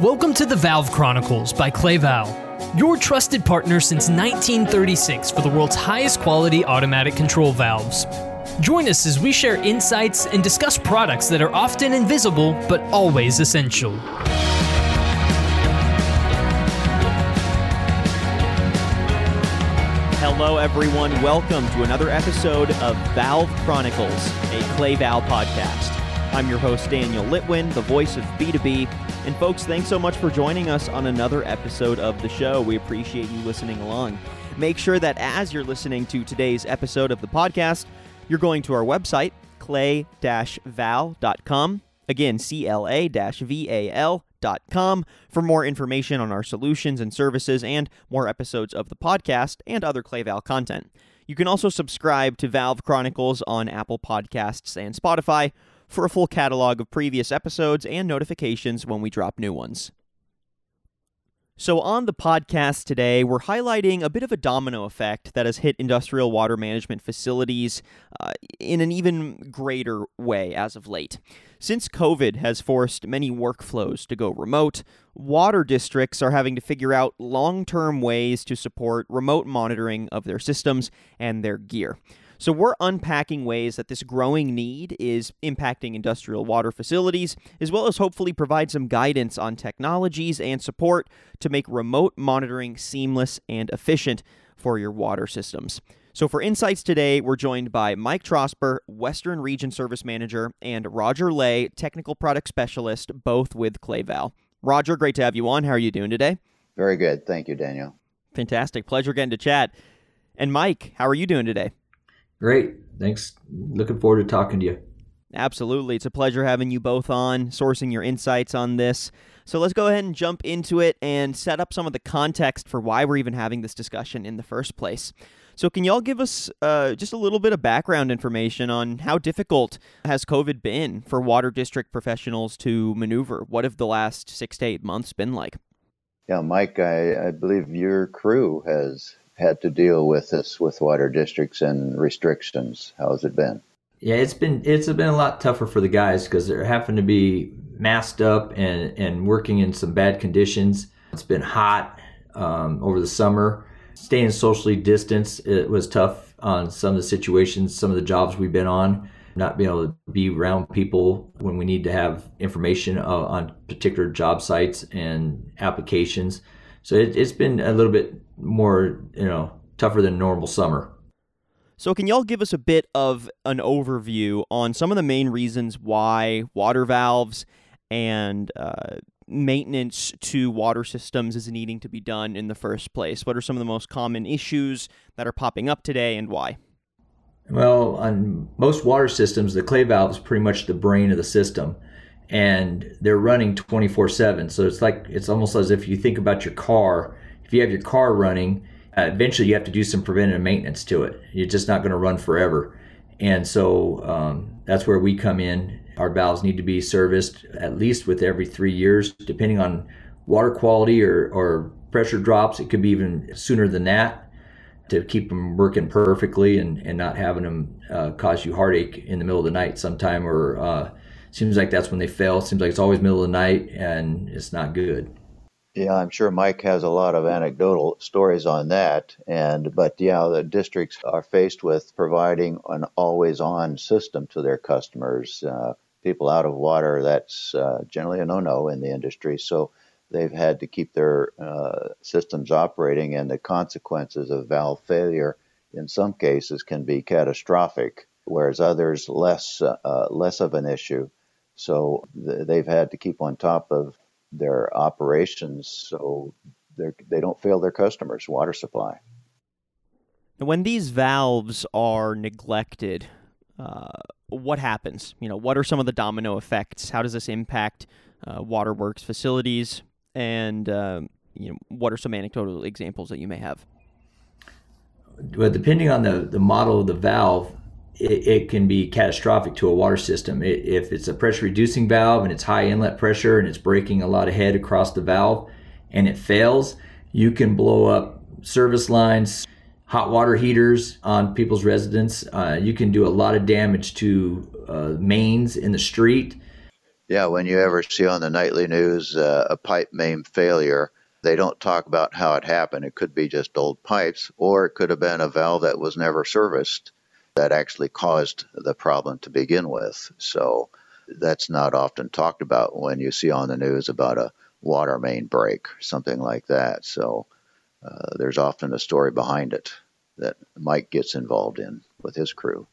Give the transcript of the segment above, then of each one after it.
Welcome to the Valve Chronicles by Clay Valve, your trusted partner since 1936 for the world's highest quality automatic control valves. Join us as we share insights and discuss products that are often invisible but always essential. Hello, everyone. Welcome to another episode of Valve Chronicles, a Clay podcast. I'm your host, Daniel Litwin, the voice of B2B. And, folks, thanks so much for joining us on another episode of the show. We appreciate you listening along. Make sure that as you're listening to today's episode of the podcast, you're going to our website, clay val.com. Again, C L A V A L com for more information on our solutions and services and more episodes of the podcast and other Clay Valve content. You can also subscribe to Valve Chronicles on Apple Podcasts and Spotify for a full catalog of previous episodes and notifications when we drop new ones. So, on the podcast today, we're highlighting a bit of a domino effect that has hit industrial water management facilities uh, in an even greater way as of late. Since COVID has forced many workflows to go remote, water districts are having to figure out long term ways to support remote monitoring of their systems and their gear. So, we're unpacking ways that this growing need is impacting industrial water facilities, as well as hopefully provide some guidance on technologies and support to make remote monitoring seamless and efficient for your water systems. So, for insights today, we're joined by Mike Trosper, Western Region Service Manager, and Roger Lay, Technical Product Specialist, both with Cla-Val. Roger, great to have you on. How are you doing today? Very good. Thank you, Daniel. Fantastic. Pleasure getting to chat. And Mike, how are you doing today? Great. Thanks. Looking forward to talking to you. Absolutely. It's a pleasure having you both on, sourcing your insights on this. So let's go ahead and jump into it and set up some of the context for why we're even having this discussion in the first place. So, can y'all give us uh, just a little bit of background information on how difficult has COVID been for water district professionals to maneuver? What have the last six to eight months been like? Yeah, Mike, I, I believe your crew has had to deal with this with water districts and restrictions. How has it been? Yeah, it's been it's been a lot tougher for the guys because they're having to be masked up and and working in some bad conditions. It's been hot um, over the summer. Staying socially distanced it was tough on some of the situations, some of the jobs we've been on. Not being able to be around people when we need to have information uh, on particular job sites and applications. So it, it's been a little bit more, you know, tougher than normal summer. So, can y'all give us a bit of an overview on some of the main reasons why water valves and uh, maintenance to water systems is needing to be done in the first place? What are some of the most common issues that are popping up today and why? Well, on most water systems, the clay valve is pretty much the brain of the system and they're running 24 7. So it's like, it's almost as if you think about your car if you have your car running, uh, eventually you have to do some preventative maintenance to it. You're just not going to run forever. And so um, that's where we come in. Our valves need to be serviced at least with every three years, depending on water quality or, or pressure drops. It could be even sooner than that to keep them working perfectly and, and not having them uh, cause you heartache in the middle of the night sometime or uh, seems like that's when they fail. Seems like it's always middle of the night and it's not good. Yeah, I'm sure Mike has a lot of anecdotal stories on that. And but yeah, the districts are faced with providing an always-on system to their customers. Uh, people out of water, that's uh, generally a no-no in the industry. So they've had to keep their uh, systems operating, and the consequences of valve failure in some cases can be catastrophic, whereas others less uh, less of an issue. So th- they've had to keep on top of their operations so they don't fail their customers' water supply. When these valves are neglected, uh, what happens? You know, what are some of the domino effects? How does this impact uh, waterworks facilities? And uh, you know, what are some anecdotal examples that you may have? Well, depending on the, the model of the valve, it, it, can be catastrophic to a water system. It, if it's a pressure reducing valve and it's high inlet pressure and it's breaking a lot of head across the valve and it fails, you can blow up service lines, hot water heaters on people's residents. Uh, you can do a lot of damage to uh, mains in the street. Yeah, when you ever see on the nightly news uh, a pipe main failure, they don't talk about how it happened. It could be just old pipes, or it could have been a valve that was never serviced that actually caused the problem to begin with. So that's not often talked about when you see on the news about a water main break, something like that. So uh, there's often a story behind it that Mike gets involved in with his crew.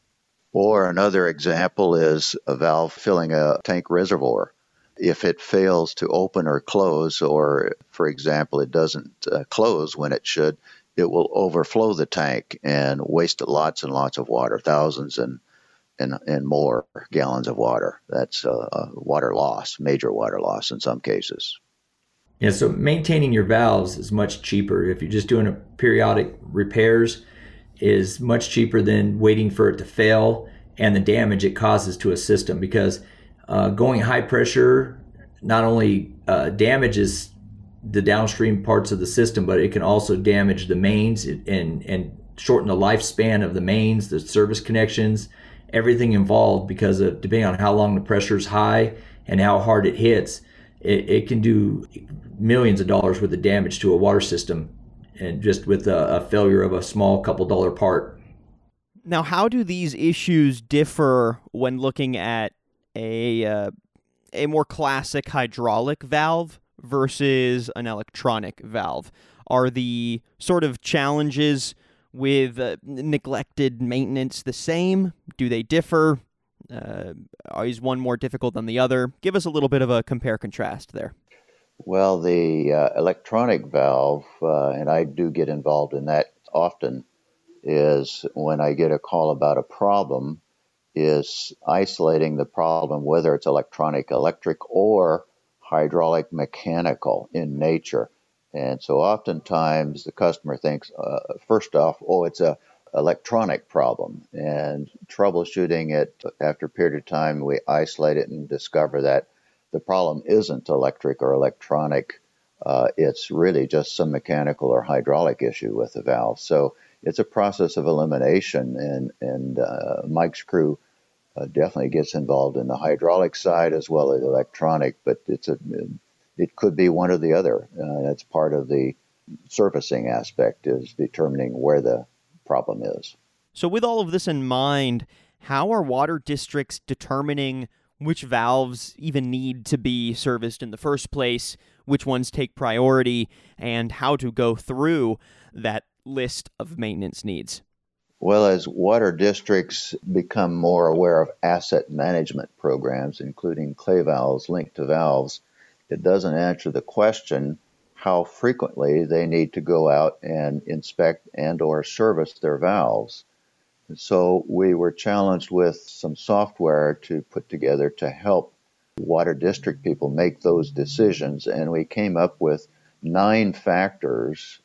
Or another example is a valve filling a tank reservoir. If it fails to open or close, or for example, it doesn't uh, close when it should, it will overflow the tank and waste lots and lots of water, thousands and and, and more gallons of water. That's a, water loss, major water loss in some cases. Yeah, so maintaining your valves is much cheaper. If you're just doing a periodic repairs, is much cheaper than waiting for it to fail and the damage it causes to a system because uh, going high pressure not only uh, damages the downstream parts of the system, but it can also damage the mains and and shorten the lifespan of the mains, the service connections, everything involved because of depending on how long the pressure is high and how hard it hits, it, it can do millions of dollars worth of damage to a water system and just with a, a failure of a small couple dollar part. Now, how do these issues differ when looking at a uh, a more classic hydraulic valve versus an electronic valve? Are the sort of challenges with uh, neglected maintenance the same? Do they differ? Uh, is one more difficult than the other? Give us a little bit of a compare contrast there. Well, the uh, electronic valve, uh, and I do get involved in that often, is when I get a call about a problem, is isolating the problem, whether it's electronic, electric, or hydraulic, mechanical in nature. And so oftentimes the customer thinks, uh, first off, oh, it's a electronic problem. And troubleshooting it after a period of time, we isolate it and discover that the problem isn't electric or electronic. Uh, it's really just some mechanical or hydraulic issue with the valve. So it's a process of elimination, and and uh, Mike's crew uh, definitely gets involved in the hydraulic side as well as electronic. But it's a it could be one or the other. Uh, that's part of the servicing aspect is determining where the problem is. So with all of this in mind, how are water districts determining which valves even need to be serviced in the first place, which ones take priority, and how to go through that list of maintenance needs. Well, as water districts become more aware of asset management programs, including clay valves linked to valves, it doesn't answer the question how frequently they need to go out and inspect and or service their valves. So we were challenged with some software to put together to help water district people make those decisions. And we came up with nine factors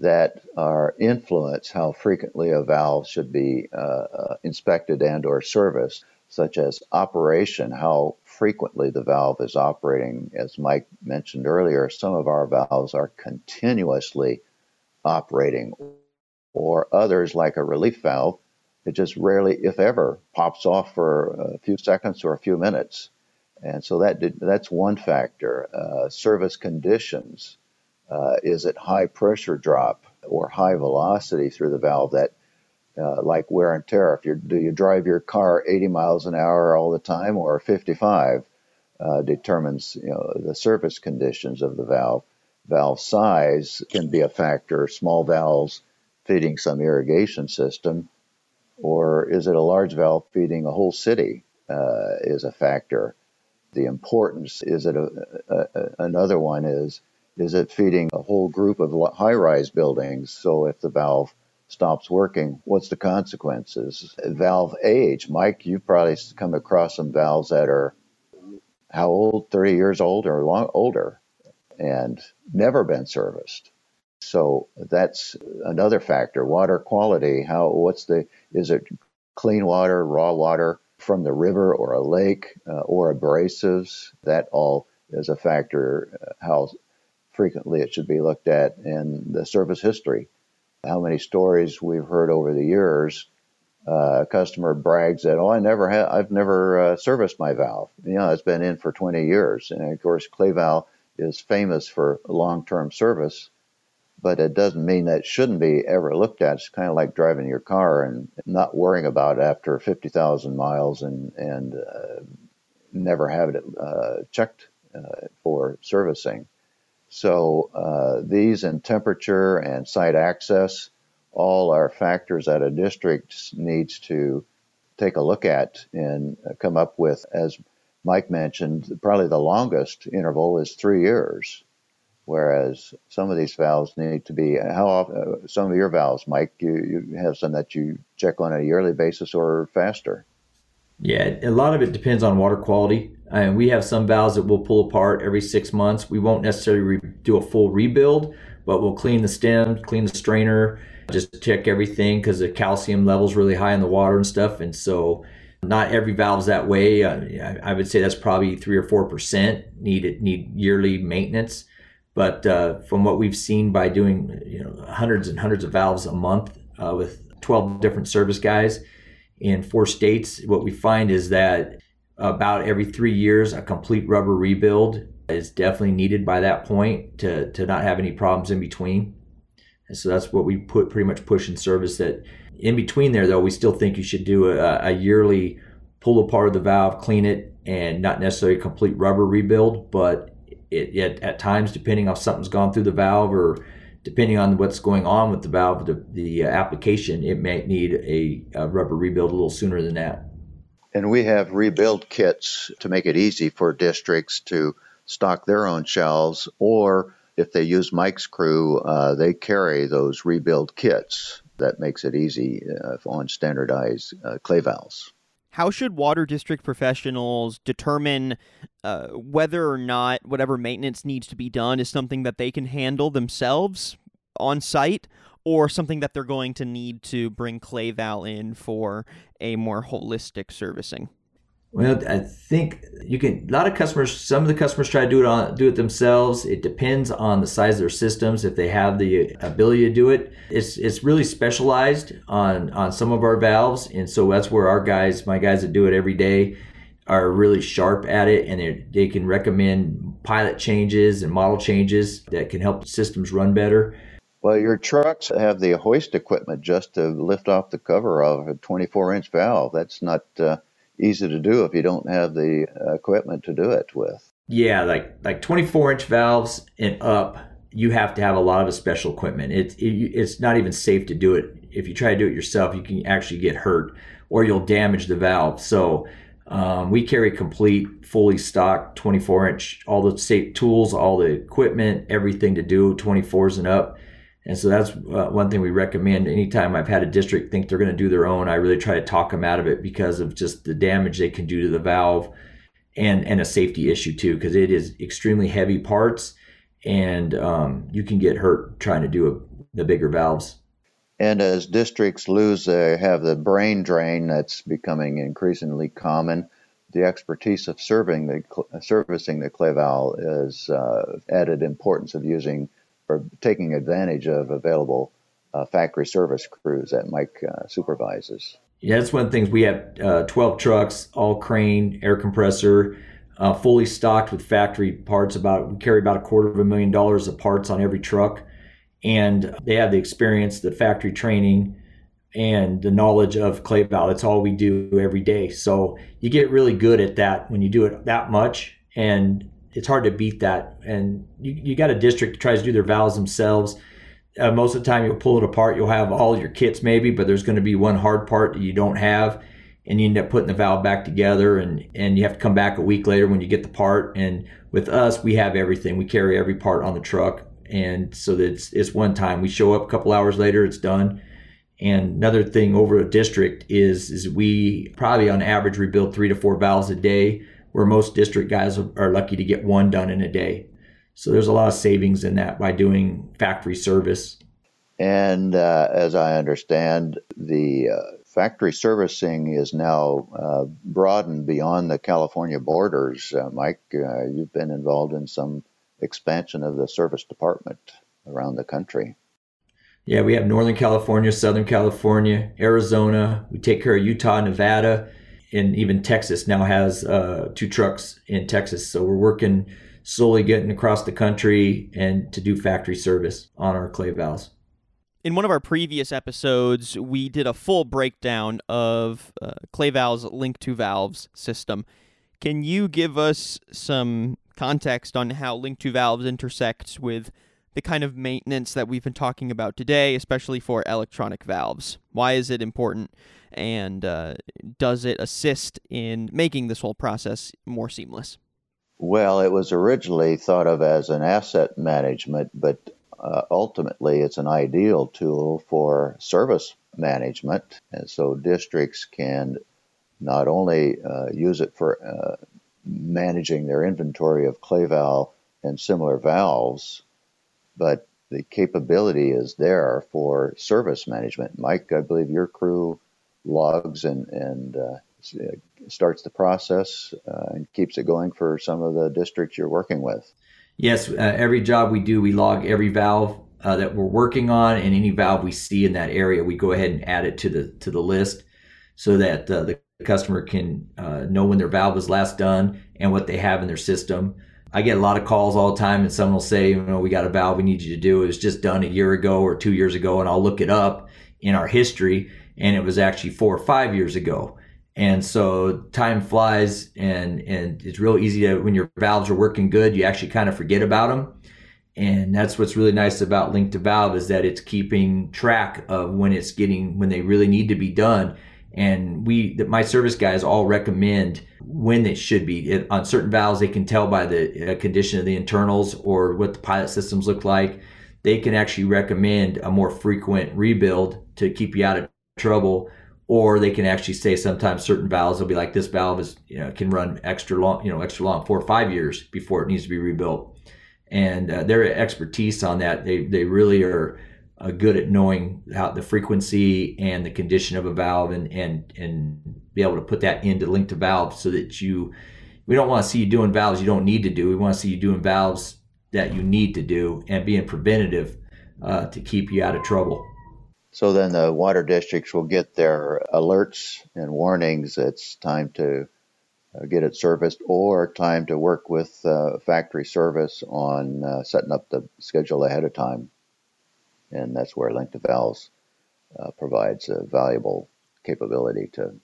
that are influence how frequently a valve should be uh, uh, inspected and or serviced, such as operation, how frequently the valve is operating. As Mike mentioned earlier, some of our valves are continuously operating, or others like a relief valve it just rarely, if ever, pops off for a few seconds or a few minutes. And so that did, that's one factor. Uh, service conditions. Uh, is it high pressure drop or high velocity through the valve that, uh, like wear and tear? If you do you drive your car 80 miles an hour all the time or 55, uh, determines you know the surface conditions of the valve. Valve size can be a factor. Small valves feeding some irrigation system or is it a large valve feeding a whole city uh, is a factor. The importance is it a, a, a, another one is is it feeding a whole group of high-rise buildings? So if the valve stops working, what's the consequences? Valve age, Mike, you've probably come across some valves that are how old? 30 years old or long, older, and never been serviced. So that's another factor. Water quality. How? What's the? Is it clean water, raw water from the river or a lake, uh, or abrasives? That all is a factor. Uh, how frequently it should be looked at, and the service history. How many stories we've heard over the years uh, a customer brags that, oh, I never have, I've never uh, serviced my valve. You know, it's been in for 20 years. And of course, Cla-Val is famous for long term service, but it doesn't mean that it shouldn't be ever looked at. It's kind of like driving your car and not worrying about it after 50,000 miles and, and uh, never having it uh, checked uh, for servicing. So uh, these and temperature and site access all are factors that a district needs to take a look at and come up with. As Mike mentioned, probably the longest interval is three years, whereas some of these valves need to be. How often? Uh, some of your valves, Mike, you, you have some that you check on a yearly basis or faster. Yeah, a lot of it depends on water quality. And we have some valves that we'll pull apart every six months. We won't necessarily re- do a full rebuild, but we'll clean the stem, clean the strainer, just check everything because the calcium level's really high in the water and stuff. And so, not every valve's that way. Uh, I would say that's probably three or four percent need need yearly maintenance. But uh, from what we've seen by doing you know hundreds and hundreds of valves a month uh, with 12 different service guys in four states, what we find is that about every three years, a complete rubber rebuild is definitely needed by that point to, to not have any problems in between. And so that's what we put pretty much push in service. That in between there, though, we still think you should do a, a yearly pull apart of the valve, clean it, and not necessarily a complete rubber rebuild, but it, it, at times, depending on something's gone through the valve or depending on what's going on with the valve, the, the uh, application, it may need a, a rubber rebuild a little sooner than that. And we have rebuild kits to make it easy for districts to stock their own shelves or if they use Mike's crew, uh, they carry those rebuild kits. That makes it easy uh, on standardized uh, clay valves. How should water district professionals determine uh, whether or not whatever maintenance needs to be done is something that they can handle themselves on site or something that they're going to need to bring Cla-Val in for a more holistic servicing? Well, I think you can. A lot of customers, some of the customers try to do it on do it themselves. It depends on the size of their systems. If they have the ability to do it, it's it's really specialized on on some of our valves, and so that's where our guys, my guys that do it every day, are really sharp at it, and they they can recommend pilot changes and model changes that can help systems run better. Well, your trucks have the hoist equipment just to lift off the cover of a 24 inch valve. That's not. Uh, easy to do if you don't have the equipment to do it with. Yeah, like like 24 inch valves and up, you have to have a lot of special equipment. It, it, it's not even safe to do it. If you try to do it yourself, you can actually get hurt or you'll damage the valve. So um, we carry complete, fully stocked 24 inch, all the safe tools, all the equipment, everything to do 24s and up. And so that's uh, one thing we recommend. Anytime I've had a district think they're going to do their own, I really try to talk them out of it because of just the damage they can do to the valve and, and a safety issue too, because it is extremely heavy parts and um, you can get hurt trying to do a, the bigger valves. And as districts lose, they have the brain drain that's becoming increasingly common. The expertise of serving the, servicing the clay valve is uh, added importance of using or taking advantage of available uh, factory service crews that Mike uh, supervises. Yeah, that's one of the things. We have uh, 12 trucks, all crane, air compressor, uh, fully stocked with factory parts. About we carry about a quarter of a million dollars of parts on every truck, and they have the experience, the factory training, and the knowledge of clay valve. That's all we do every day. So you get really good at that when you do it that much, and it's hard to beat that. And you, you got a district that tries to do their valves themselves. Uh, most of the time, you'll pull it apart. You'll have all your kits maybe, but there's going to be one hard part that you don't have, and you end up putting the valve back together, and and you have to come back a week later when you get the part. And with us, we have everything. We carry every part on the truck, and so it's it's one time. We show up a couple hours later, it's done. And another thing over a district is is we probably on average rebuild three to four valves a day where most district guys are lucky to get one done in a day. So there's a lot of savings in that by doing factory service. And uh, as I understand, the uh, factory servicing is now uh, broadened beyond the California borders. Uh, Mike, uh, you've been involved in some expansion of the service department around the country. Yeah, we have Northern California, Southern California, Arizona. We take care of Utah, Nevada, and even Texas now has uh, two trucks in Texas. So we're working slowly getting across the country and to do factory service on our clay valves. In one of our previous episodes, we did a full breakdown of uh, clay valves Link2Valves system. Can you give us some context on how Link2Valves intersects with the kind of maintenance that we've been talking about today, especially for electronic valves? Why is it important? And uh, does it assist in making this whole process more seamless? Well, it was originally thought of as an asset management, but uh, ultimately it's an ideal tool for service management. And so districts can not only uh, use it for uh, managing their inventory of clay valve and similar valves, but the capability is there for service management. Mike, I believe your crew logs and, and uh, starts the process uh, and keeps it going for some of the districts you're working with. Yes, uh, every job we do, we log every valve uh, that we're working on, and any valve we see in that area, we go ahead and add it to the to the list, so that uh, the customer can uh, know when their valve was last done and what they have in their system. I get a lot of calls all the time, and someone will say, you know, we got a valve we need you to do. It was just done a year ago or two years ago, and I'll look it up in our history, and it was actually four or five years ago. And so time flies, and and it's real easy to when your valves are working good, you actually kind of forget about them. And that's what's really nice about Link2Valve is that it's keeping track of when it's getting when they really need to be done. And we, my service guys, all recommend when it should be. It, on certain valves, they can tell by the uh, condition of the internals or what the pilot systems look like. They can actually recommend a more frequent rebuild to keep you out of trouble or they can actually say sometimes certain valves will be like this valve is you know can run extra long you know extra long four or five years before it needs to be rebuilt and uh, their expertise on that they they really are uh, good at knowing how the frequency and the condition of a valve and and and be able to put that into Link2Valve so that you we don't want to see you doing valves you don't need to do we want to see you doing valves that you need to do and being preventative uh, to keep you out of trouble so then the water districts will get their alerts and warnings. It's time to uh, get it serviced or time to work with uh, factory service on uh, setting up the schedule ahead of time. And that's where Link2Valves uh, provides a valuable capability to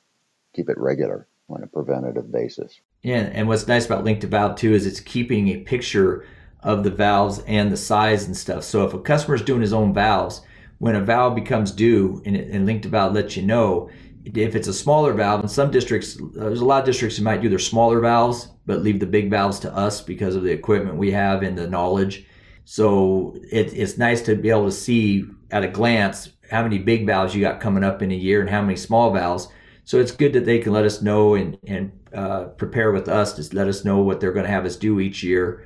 keep it regular on a preventative basis. Yeah, and what's nice about Link2Valve too is it's keeping a picture of the valves and the size and stuff. So if a customer is doing his own valves, when a valve becomes due and, and Link2Valve lets you know if it's a smaller valve in some districts there's a lot of districts who might do their smaller valves but leave the big valves to us because of the equipment we have and the knowledge so it, it's nice to be able to see at a glance how many big valves you got coming up in a year and how many small valves so it's good that they can let us know and, and uh, prepare with us to let us know what they're going to have us do each year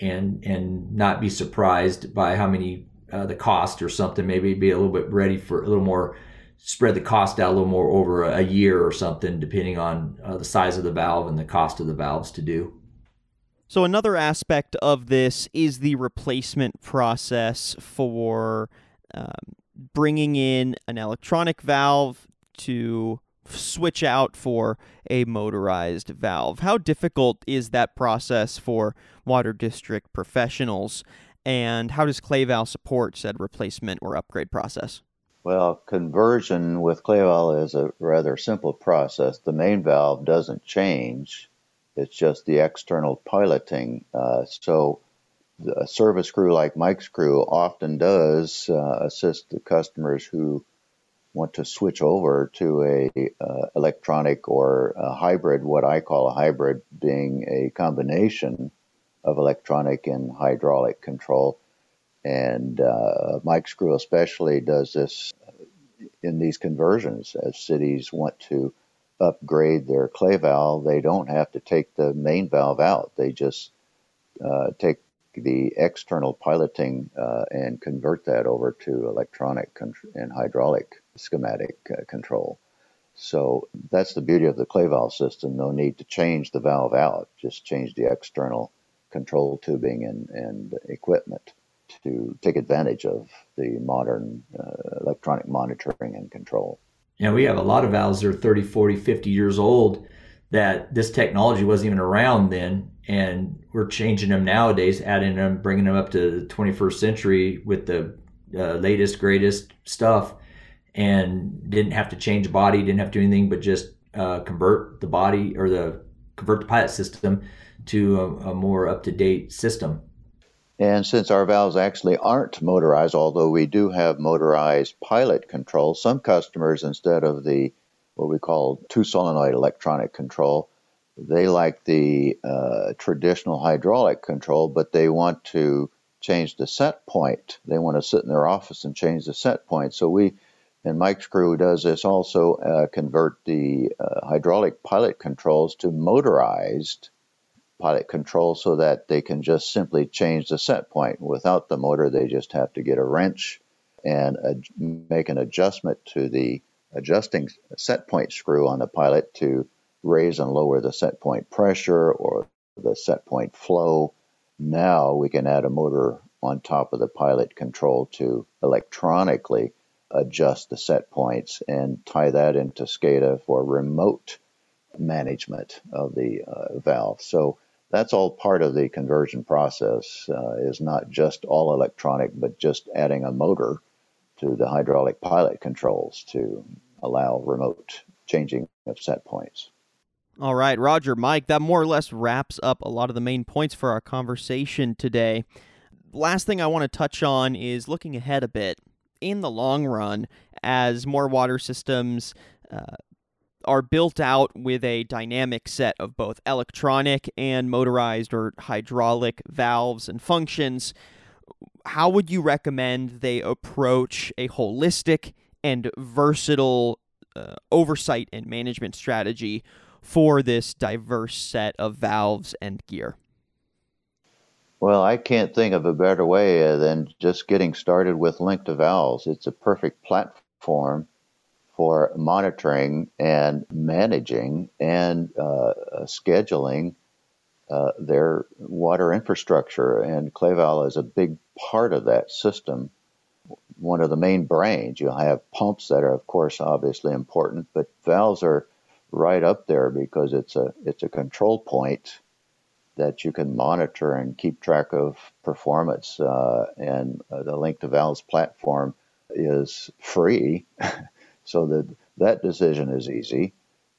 and and not be surprised by how many uh, the cost or something. Maybe be a little bit ready for a little more, spread the cost out a little more over a year or something, depending on uh, the size of the valve and the cost of the valves to do. So, another aspect of this is the replacement process for um, bringing in an electronic valve to switch out for a motorized valve. How difficult is that process for water district professionals? and how does Cla-Val support said replacement or upgrade process? Well, conversion with Cla-Val is a rather simple process. The main valve doesn't change; it's just the external piloting. Uh, so, a service crew like Mike's crew often does uh, assist the customers who want to switch over to a uh, electronic or a hybrid, what I call a hybrid, being a combination of electronic and hydraulic control. And uh, Mike's crew especially does this in these conversions as cities want to upgrade their clay valve. They don't have to take the main valve out. They just uh, take the external piloting uh, and convert that over to electronic and hydraulic schematic uh, control. So that's the beauty of the clay valve system. No need to change the valve out, just change the external control tubing and, and equipment to take advantage of the modern uh, electronic monitoring and control. Yeah, we have a lot of valves that are 30, 40, 50 years old that this technology wasn't even around then. And we're changing them nowadays, adding them, bringing them up to the 21st century with the uh, latest, greatest stuff. And didn't have to change body, didn't have to do anything but just uh, convert the body or the convert the pilot system to a, a more up to date system. And since our valves actually aren't motorized, although we do have motorized pilot control, some customers, instead of the what we call two solenoid electronic control, they like the uh, traditional hydraulic control, but they want to change the set point. They want to sit in their office and change the set point. So we, and Mike's crew does this also, uh, convert the uh, hydraulic pilot controls to motorized pilot control so that they can just simply change the set point. Without the motor, they just have to get a wrench and make an adjustment to the adjusting set point screw on the pilot to raise and lower the set point pressure or the set point flow. Now we can add a motor on top of the pilot control to electronically adjust the set points and tie that into SCADA for remote management of the uh, valve. So that's all part of the conversion process. Uh, is not just all electronic, but just adding a motor to the hydraulic pilot controls to allow remote changing of set points. All right, Roger, Mike, that more or less wraps up a lot of the main points for our conversation today. Last thing I want to touch on is looking ahead a bit. In the long run, as more water systems uh, are built out with a dynamic set of both electronic and motorized or hydraulic valves and functions. How would you recommend they approach a holistic and versatile uh, oversight and management strategy for this diverse set of valves and gear? Well, I can't think of a better way than just getting started with Link2Valves. It's a perfect platform for monitoring and managing and uh, scheduling uh, their water infrastructure. And Cla-Val is a big part of that system. One of the main brains. You have pumps that are, of course, obviously important, but valves are right up there because it's a it's a control point that you can monitor and keep track of performance. Uh, and uh, the Link2Valves platform is free. So that that decision is easy,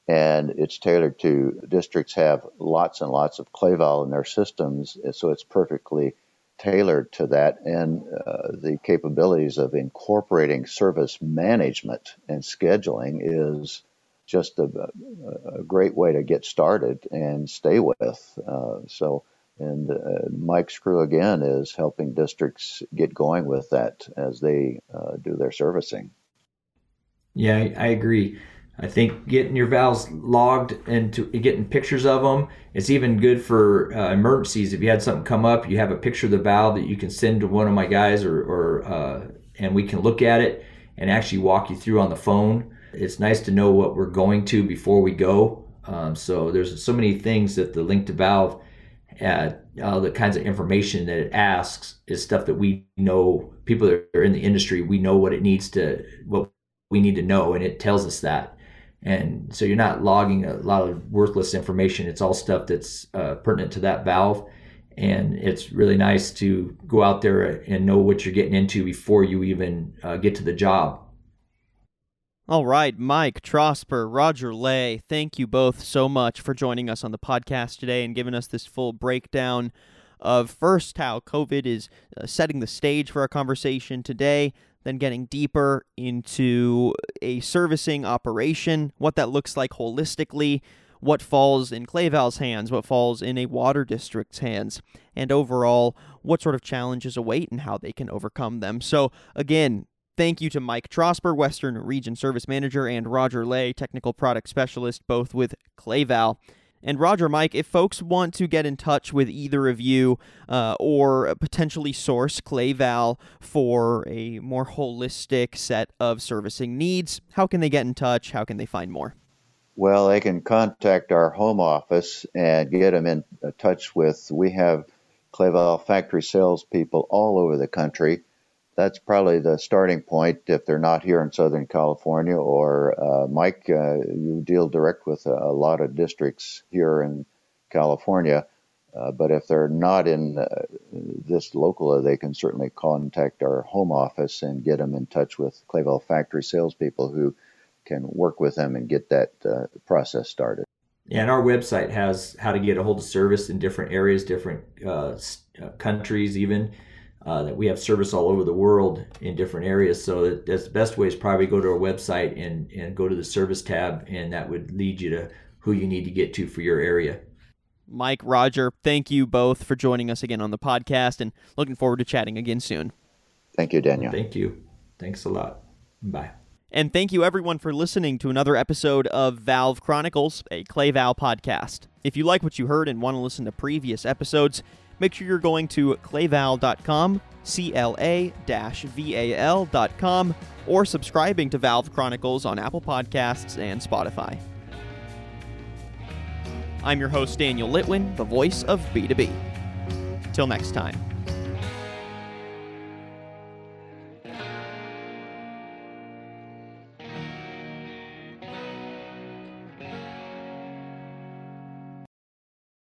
and it's tailored to districts have lots and lots of Cla-Val in their systems, so it's perfectly tailored to that. And uh, the capabilities of incorporating service management and scheduling is just a, a great way to get started and stay with. Uh, so. And uh, Mike's crew again is helping districts get going with that as they uh, do their servicing. Yeah, I agree. I think getting your valves logged and to, getting pictures of them, it's even good for uh, emergencies. If you had something come up, you have a picture of the valve that you can send to one of my guys, or, or uh, and we can look at it and actually walk you through on the phone. It's nice to know what we're going to before we go. Um, so there's so many things that the link Link2Valve, uh, all the kinds of information that it asks is stuff that we know. People that are in the industry, we know what it needs to what we need to know, and it tells us that. And so you're not logging a lot of worthless information. It's all stuff that's uh, pertinent to that valve. And it's really nice to go out there and know what you're getting into before you even uh, get to the job. All right, Mike Trosper, Roger Lay, thank you both so much for joining us on the podcast today and giving us this full breakdown of first how COVID is uh, setting the stage for our conversation today, then getting deeper into a servicing operation, what that looks like holistically, what falls in Cla-Val's hands, what falls in a water district's hands, and overall, what sort of challenges await and how they can overcome them. So, again, thank you to Mike Trosper, Western Region Service Manager, and Roger Lay, Technical Product Specialist, both with Cla-Val. And Roger, Mike, if folks want to get in touch with either of you uh, or potentially source Cla-Val for a more holistic set of servicing needs, how can they get in touch? How can they find more? Well, they can contact our home office and get them in touch with. We have clay valve factory salespeople all over the country. That's probably the starting point if they're not here in Southern California. Or uh, Mike, uh, you deal direct with a, a, lot of districts here in California. Uh, but if they're not in uh, this local, they can certainly contact our home office and get them in touch with clay valve factory salespeople who can work with them and get that uh, process started. And our website has how to get a hold of service in different areas, different uh, uh, countries, even. Uh, that we have service all over the world in different areas. So that's the best way is probably go to our website and, and go to the service tab, and that would lead you to who you need to get to for your area. Mike, Roger, thank you both for joining us again on the podcast and looking forward to chatting again soon. Thank you, Daniel. Thank you. Thanks a lot. Bye. And thank you everyone for listening to another episode of Valve Chronicles, a Clay Valve podcast. If you like what you heard and want to listen to previous episodes, make sure you're going to clayval.com, C L A V A L.com, or subscribing to Valve Chronicles on Apple Podcasts and Spotify. I'm your host, Daniel Litwin, the voice of B2B. Till next time.